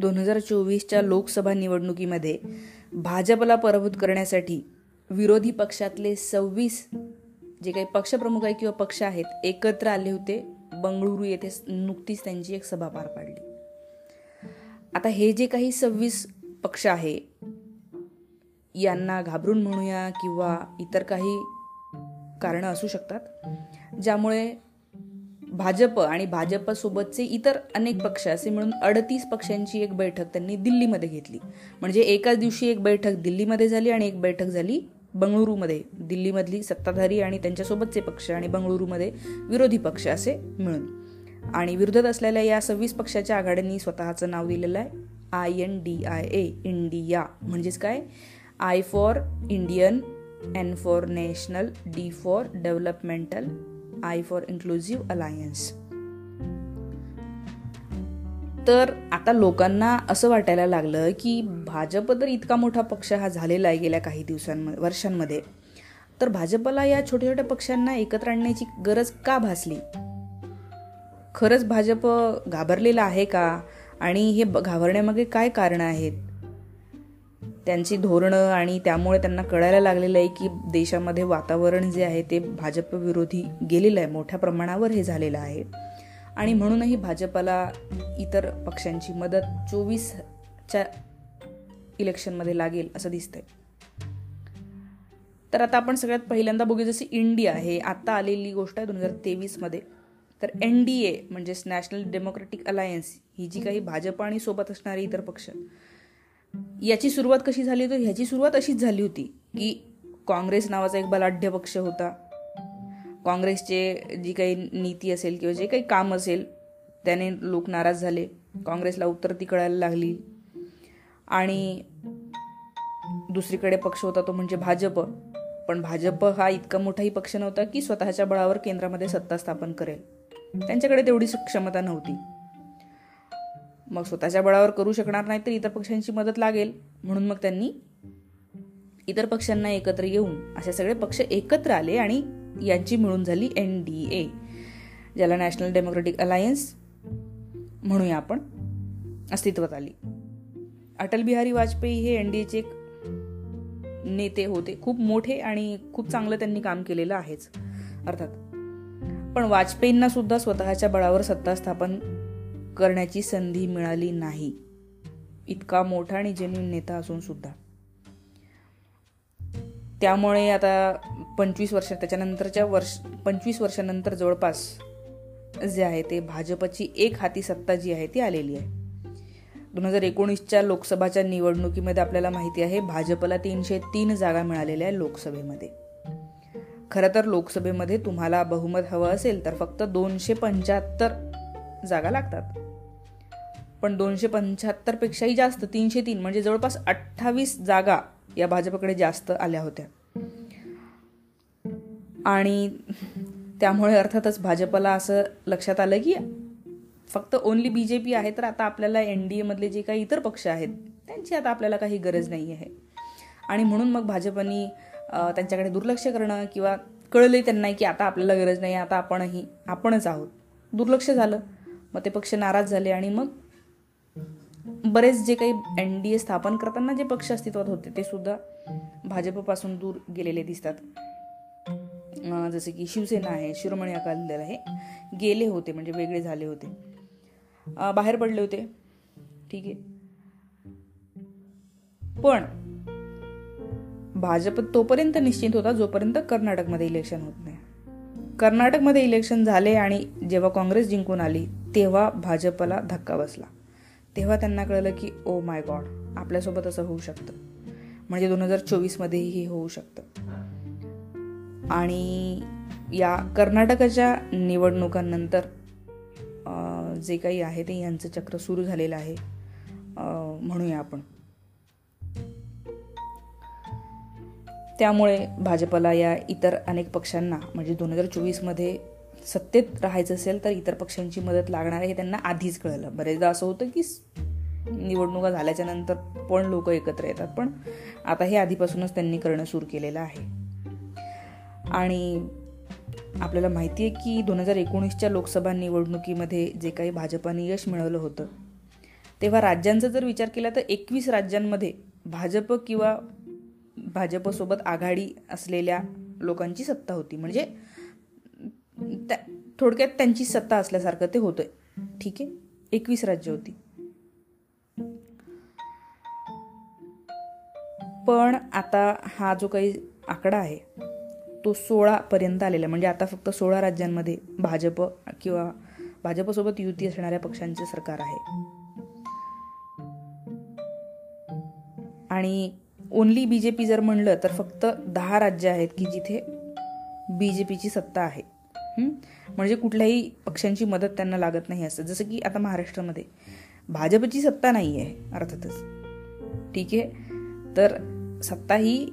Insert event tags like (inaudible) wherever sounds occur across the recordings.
दोन हजार चोवीसच्या लोकसभा निवडणुकीमध्ये भाजपला पराभूत करण्यासाठी विरोधी पक्षातले सव्वीस जे काही पक्षप्रमुख आहे किंवा पक्ष आहेत एकत्र आले होते. बंगळुरू येथे नुकतीच त्यांची एक सभा पार पाडली. आता हे जे काही सव्वीस पक्ष आहे यांना घाबरून म्हणूया किंवा इतर काही कारणं असू शकतात ज्यामुळे भाजप आणि भाजपसोबतचे इतर अनेक पक्ष असे मिळून अडतीस पक्षांची एक बैठक त्यांनी दिल्लीमध्ये घेतली. म्हणजे एकाच दिवशी एक बैठक दिल्लीमध्ये झाली आणि एक बैठक झाली बंगळुरूमध्ये. दिल्लीमधली सत्ताधारी आणि त्यांच्यासोबतचे पक्ष आणि बंगळुरूमध्ये विरोधी पक्ष असे मिळून. आणि विरोधात असलेल्या या सव्वीस पक्षाच्या आघाड्यांनी स्वतःचं नाव दिलेलं आहे. I N D I A India. म्हणजेच काय? I for Indian N for National D for Developmental I for Inclusive Alliance. तर आता लोकांना असं वाटायला लागलं की भाजप तर इतका मोठा पक्ष हा झालेला आहे गेल्या काही दिवसांमध्ये वर्षांमध्ये. तर भाजपला या छोट्या छोट्या पक्षांना एकत्र आणण्याची गरज का भासली? खरंच भाजप घाबरलेला आहे का? आणि हे घाबरण्यामागे काय कारणं आहेत? त्यांची धोरणं आणि त्यामुळे त्यांना कळायला लागलेलं आहे की देशामध्ये वातावरण जे आहे ते भाजपविरोधी गेलेलं आहे मोठ्या प्रमाणावर हे झालेलं आहे. आणि म्हणूनही भाजपला इतर पक्षांची मदत चोवीसच्या इलेक्शनमध्ये लागेल असं दिसतंय. तर आता आपण सगळ्यात पहिल्यांदा बघू जशी इंडिया हे आता आलेली गोष्ट आहे दोन हजार तेवीसमध्ये. तर एन डी ए म्हणजेच नॅशनल डेमोक्रॅटिक अलायन्स ही जी काही भाजप आणि सोबत असणारे इतर पक्ष याची सुरुवात कशी झाली होती? ह्याची सुरुवात अशीच झाली होती की काँग्रेस नावाचा एक बलाढ्य पक्ष होता. काँग्रेसचे जी काही नीती असेल किंवा जे काही काम असेल त्याने लोक नाराज झाले. काँग्रेसला उत्तर ती कळायला लागली. आणि दुसरीकडे पक्ष होता तो म्हणजे भाजप. पण भाजप हा इतका मोठाही पक्ष नव्हता की स्वतःच्या बळावर केंद्रामध्ये सत्ता स्थापन करेल. त्यांच्याकडे तेवढी क्षमता नव्हती. मग स्वतःच्या बळावर करू शकणार नाही तर इतर पक्षांची मदत लागेल. म्हणून मग त्यांनी इतर पक्षांना एकत्र येऊन असे सगळे पक्ष एकत्र आले आणि यांची मिळून झाली एन डी ए ज्याला नॅशनल डेमोक्रेटिक अलायन्स म्हणूया आपण अस्तित्वात आली. अटल बिहारी वाजपेयी हे एन डी एचे एक नेते होते. खूप मोठे आणि खूप चांगलं त्यांनी काम केलेलं आहेच अर्थात. पण वाजपेयींना सुद्धा स्वतःच्या बळावर सत्ता स्थापन करण्याची संधी मिळाली नाही. इतका मोठा आणि जेन्युन नेता असून सुद्धा. त्यामुळे आता पंचवीस वर्ष त्याच्यानंतरच्या वर्ष पंचवीस वर्षानंतर जवळपास जे आहे ते भाजपची एक हाती सत्ता जी आहे ती आलेली आहे. दोन हजार एकोणीसच्या लोकसभाच्या निवडणुकीमध्ये आपल्याला माहिती आहे भाजपला तीनशे तीन जागा मिळालेल्या आहे लोकसभेमध्ये. खरं तर लोकसभेमध्ये तुम्हाला बहुमत हवं असेल तर फक्त दोनशे पंच्याहत्तर जागा लागतात. पण दोनशे पंच्याहत्तरपेक्षाही जास्त तीनशे तीन म्हणजे जवळपास अठ्ठावीस जागा या भाजपकडे जास्त आल्या होत्या. आणि त्यामुळे अर्थातच भाजपला असं लक्षात आलं की फक्त ओनली बी जे पी आहे तर आता आपल्याला एन डी एमधले जे काही इतर पक्ष आहेत त्यांची आता आपल्याला काही गरज नाही आहे आणि म्हणून मग भाजपनी त्यांच्याकडे दुर्लक्ष करणं किंवा कळलंही त्यांना की आता आपल्याला गरज नाही आता आपणही आपणच आहोत. दुर्लक्ष झालं. मग ते पक्ष नाराज झाले आणि मग बरेच जे काही एन डी ए स्थापन करताना जे पक्ष अस्तित्वात होते ते सुद्धा भाजपपासून दूर गेलेले दिसतात. जसे की शिवसेना आहे शिरोमणी अकाली दल आहे गेले होते म्हणजे वेगळे झाले होते. बाहेर पडले होते. ठीक आहे. पण भाजप तोपर्यंत निश्चित होता जोपर्यंत कर्नाटकमध्ये इलेक्शन होत नाही. कर्नाटकमध्ये इलेक्शन झाले आणि जेव्हा काँग्रेस जिंकून आली तेव्हा भाजपला धक्का बसला. तेव्हा त्यांना कळलं की ओ माय गॉड आपल्यासोबत असं होऊ शकतं. म्हणजे दोन हजार चोवीसमध्येही हे होऊ शकतं. आणि या कर्नाटकाच्या निवडणुकांनंतर जे काही आहे ते यांचं चक्र सुरू झालेलं आहे. म्हणूया आपण. त्यामुळे भाजपला या इतर अनेक पक्षांना म्हणजे दोन हजार चोवीसमध्ये सत्तेत राहायचं असेल तर इतर पक्षांची मदत लागणार आहे हे त्यांना आधीच कळलं. बरेचदा असं होतं की निवडणुका झाल्याच्यानंतर पण लोक एकत्र येतात. पण आता हे आधीपासूनच त्यांनी करणं सुरू केलेलं आहे. आणि आपल्याला माहिती आहे की दोन हजार एकोणीसच्या लोकसभा निवडणुकीमध्ये जे काही भाजपाने यश मिळवलं होतं तेव्हा राज्यांचा जर विचार केला तर एकवीस राज्यांमध्ये भाजप किंवा भाजपसोबत आघाडी असलेल्या लोकांची सत्ता होती. म्हणजे त्या थोडक्यात त्यांची सत्ता असल्यासारखं ते होतं ठीक आहे? एकवीस राज्य होती. पण आता हा जो काही आकडा आहे तो सोळापर्यंत आलेला म्हणजे आता फक्त सोळा राज्यांमध्ये भाजप किंवा भाजपसोबत युती असणाऱ्या पक्षांचे सरकार आहे. आणि ओनली बी जे पी जर म्हणलं तर फक्त दहा राज्य आहेत की जिथे बी जे पीची सत्ता आहे. म्हणजे कुठल्याही पक्षांची मदत त्यांना लागत नाही असं. जसं की आता महाराष्ट्रामध्ये भाजपची सत्ता नाही आहे अर्थातच. ठीक आहे? तर सत्ता ही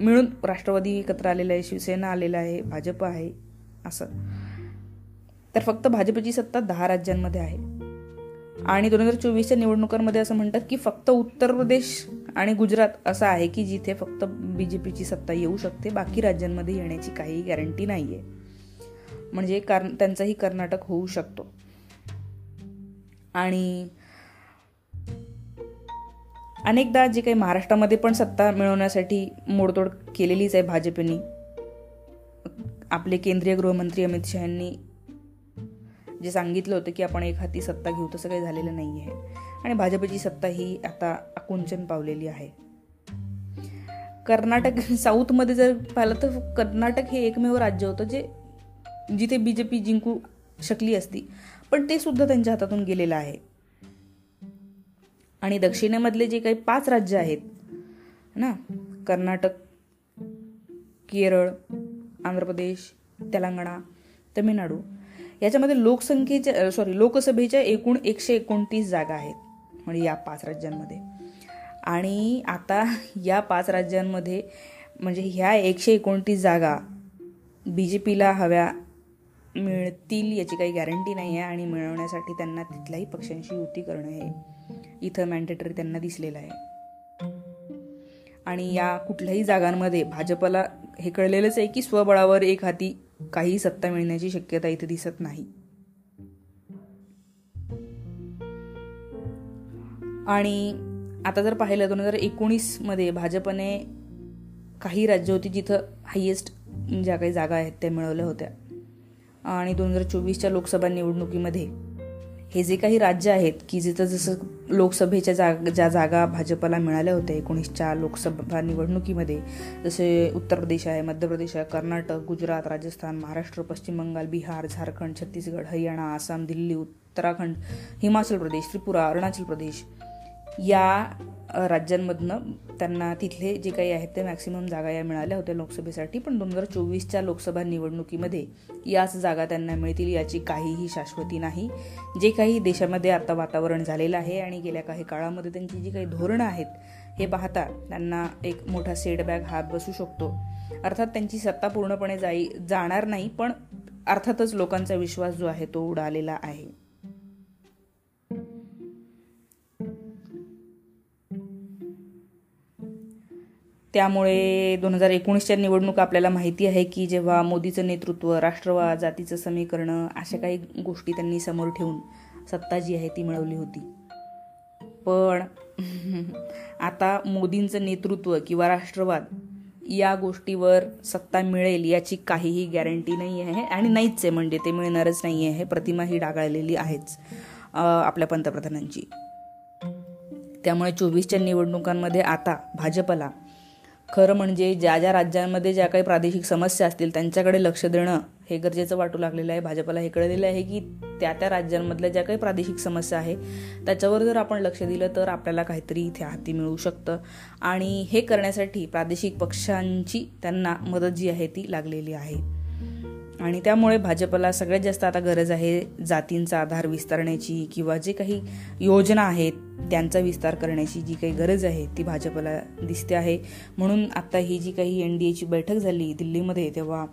मिळून राष्ट्रवादी एकत्र आलेलं आहे शिवसेना आलेला आहे भाजप आहे असं. तर फक्त भाजपची सत्ता दहा राज्यांमध्ये आहे. आणि दोन हजार चोवीसच्या निवडणुकांमध्ये असं म्हणतात की फक्त उत्तर प्रदेश आणि गुजरात असं आहे की जिथे फक्त बी जे पीची सत्ता येऊ शकते बाकी राज्यांमध्ये येण्याची काही गॅरंटी नाही आहे म्हणजे कारण त्यांचाही कर्नाटक होऊ शकतो. आणि अनेकदा जे काही महाराष्ट्रामध्ये पण सत्ता मिळवण्यासाठी मोडतोड केलेलीच आहे भाजपने. आपले केंद्रीय गृहमंत्री अमित शहा यांनी जे सांगितलं होतं की आपण एक हाती सत्ता घेऊ तसं काही झालेलं नाही आहे आणि भाजपची सत्ता ही आता आकुंचन पावलेली आहे. कर्नाटक साऊथमध्ये जर पाहिलं तर कर्नाटक हे एकमेव राज्य होतं जे जिथे बी जे पी जिंकू शकली असती. पण ते सुद्धा त्यांच्या हातातून गेलेलं आहे. आणि दक्षिणेमधले जे काही पाच राज्य आहेत ना कर्नाटक केरळ आंध्र प्रदेश तेलंगणा तमिळनाडू याच्यामध्ये लोकसंख्येच्या सॉरी लोकसभेच्या एकूण एकशे एकोणतीस जागा आहेत. म्हणजे या पाच राज्यांमध्ये. आणि आता या पाच राज्यांमध्ये म्हणजे ह्या एकशे एकोणतीस जागा बी जे पीला हव्या मिळतील याची काही गॅरंटी नाही आहे आणि मिळवण्यासाठी त्यांना तिथल्याही पक्षांशी युती करणं हे इथं मॅन्डेटरी त्यांना दिसलेलं आहे. आणि या कुठल्याही जागांमध्ये भाजपला हे कळलेलंच आहे की स्वबळावर एक हाती काही सत्ता मिळण्याची शक्यता इथे दिसत नाही. आणि आता जर पाहिलं दोन हजार एकोणीसमध्ये भाजपने काही राज्य होती जिथं हायेस्ट ज्या काही जागा आहेत त्या मिळवल्या होत्या. आणि दोन हजार चोवीसच्या लोकसभा निवडणुकीमध्ये. हे जे काही राज्य आहेत की जिथं जसं लोकसभेच्या जाग ज्या जागा भाजपला मिळाल्या होत्या एकोणीसच्या लोकसभा निवडणुकीमध्ये जसे उत्तर प्रदेश आहे मध्य प्रदेश आहे कर्नाटक गुजरात राजस्थान महाराष्ट्र पश्चिम बंगाल बिहार झारखंड छत्तीसगड हरियाणा आसाम दिल्ली उत्तराखंड हिमाचल प्रदेश त्रिपुरा अरुणाचल प्रदेश या राज्यांमधनं त्यांना तिथले जे काही आहेत ते मॅक्सिमम जागा या मिळाल्या होत्या लोकसभेसाठी. पण दोन हजार चोवीसच्या लोकसभा निवडणुकीमध्ये याच जागा त्यांना मिळतील याची काहीही शाश्वती नाही. जे काही देशामध्ये आता वातावरण झालेलं आहे आणि गेल्या काही काळामध्ये त्यांची जी काही धोरणं आहेत हे पाहता त्यांना एक मोठा सेटबॅक हात बसू शकतो. अर्थात त्यांची सत्ता पूर्णपणे जाई जाणार नाही पण अर्थातच लोकांचा विश्वास जो आहे तो उडालेला आहे. त्यामुळे दोन हजार एकोणीसच्या निवडणूक आपल्याला माहिती आहे की जेव्हा मोदीचं नेतृत्व राष्ट्रवाद जातीचं समीकरण अशा काही गोष्टी त्यांनी समोर ठेवून सत्ता जी आहे ती मिळवली होती. पण (laughs) आता मोदींचं नेतृत्व किंवा राष्ट्रवाद या गोष्टीवर सत्ता मिळेल याची काहीही गॅरंटी नाही आहे आणि नाहीच आहे म्हणजे ते मिळणारच नाही आहे. प्रतिमा ही डागाळलेली आहेच आपल्या पंतप्रधानांची. त्यामुळे चोवीसच्या निवडणुकांमध्ये आता भाजपला खरं म्हणजे ज्या ज्या राज्यांमध्ये ज्या काही प्रादेशिक समस्या असतील त्यांच्याकडे लक्ष देणं हे गरजेचं वाटू लागलेलं आहे. भाजपला हे कळलेलं आहे की त्या त्या राज्यांमधल्या ज्या काही प्रादेशिक समस्या आहे त्याच्यावर जर आपण लक्ष दिलं तर आपल्याला काहीतरी इथे हाती मिळू शकतं. आणि हे करण्यासाठी प्रादेशिक पक्षांची त्यांना मदत जी आहे ती लागलेली आहे. आणि त्यामुळे भाजपला सगळ्यात जास्त आता गरज आहे जातींचा आधार विस्तारण्याची किंवा जे काही योजना आहेत त्यांचा विस्तार करण्याची जी काही गरज आहे ती भाजपला दिसते आहे. म्हणून आत्ता ही जी काही एन डी एची बैठक झाली दिल्लीमध्ये तेव्हा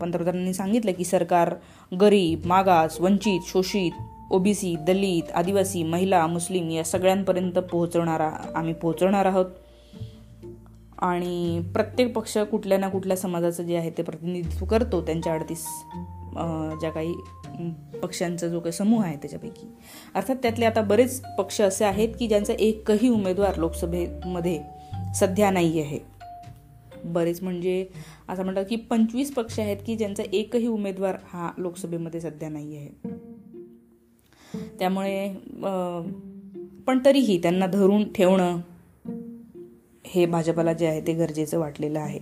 पंतप्रधानांनी सांगितलं की सरकार गरीब मागास वंचित शोषित ओबीसी दलित आदिवासी महिला मुस्लिम या सगळ्यांपर्यंत पोहोचवणारा आम्ही पोहोचवणार आहोत. आणि प्रत्येक पक्ष कुठल्या ना कुठल्या समाजाचं जे आहे ते प्रतिनिधित्व करतो त्यांच्या अडतीस ज्या काही पक्षांचा जो काही समूह आहे त्याच्यापैकी. अर्थात त्यातले आता बरेच पक्ष असे आहेत की ज्यांचा एकही उमेदवार लोकसभेमध्ये सध्या नाही आहे. बरेच म्हणजे असं म्हणतात की पंचवीस पक्ष आहेत की ज्यांचा एकही उमेदवार हा लोकसभेमध्ये सध्या नाही आहे. त्यामुळे पण तरीही त्यांना धरून ठेवणं हे भाजपला जे आहे ते गरजेचं वाटलेलं आहे.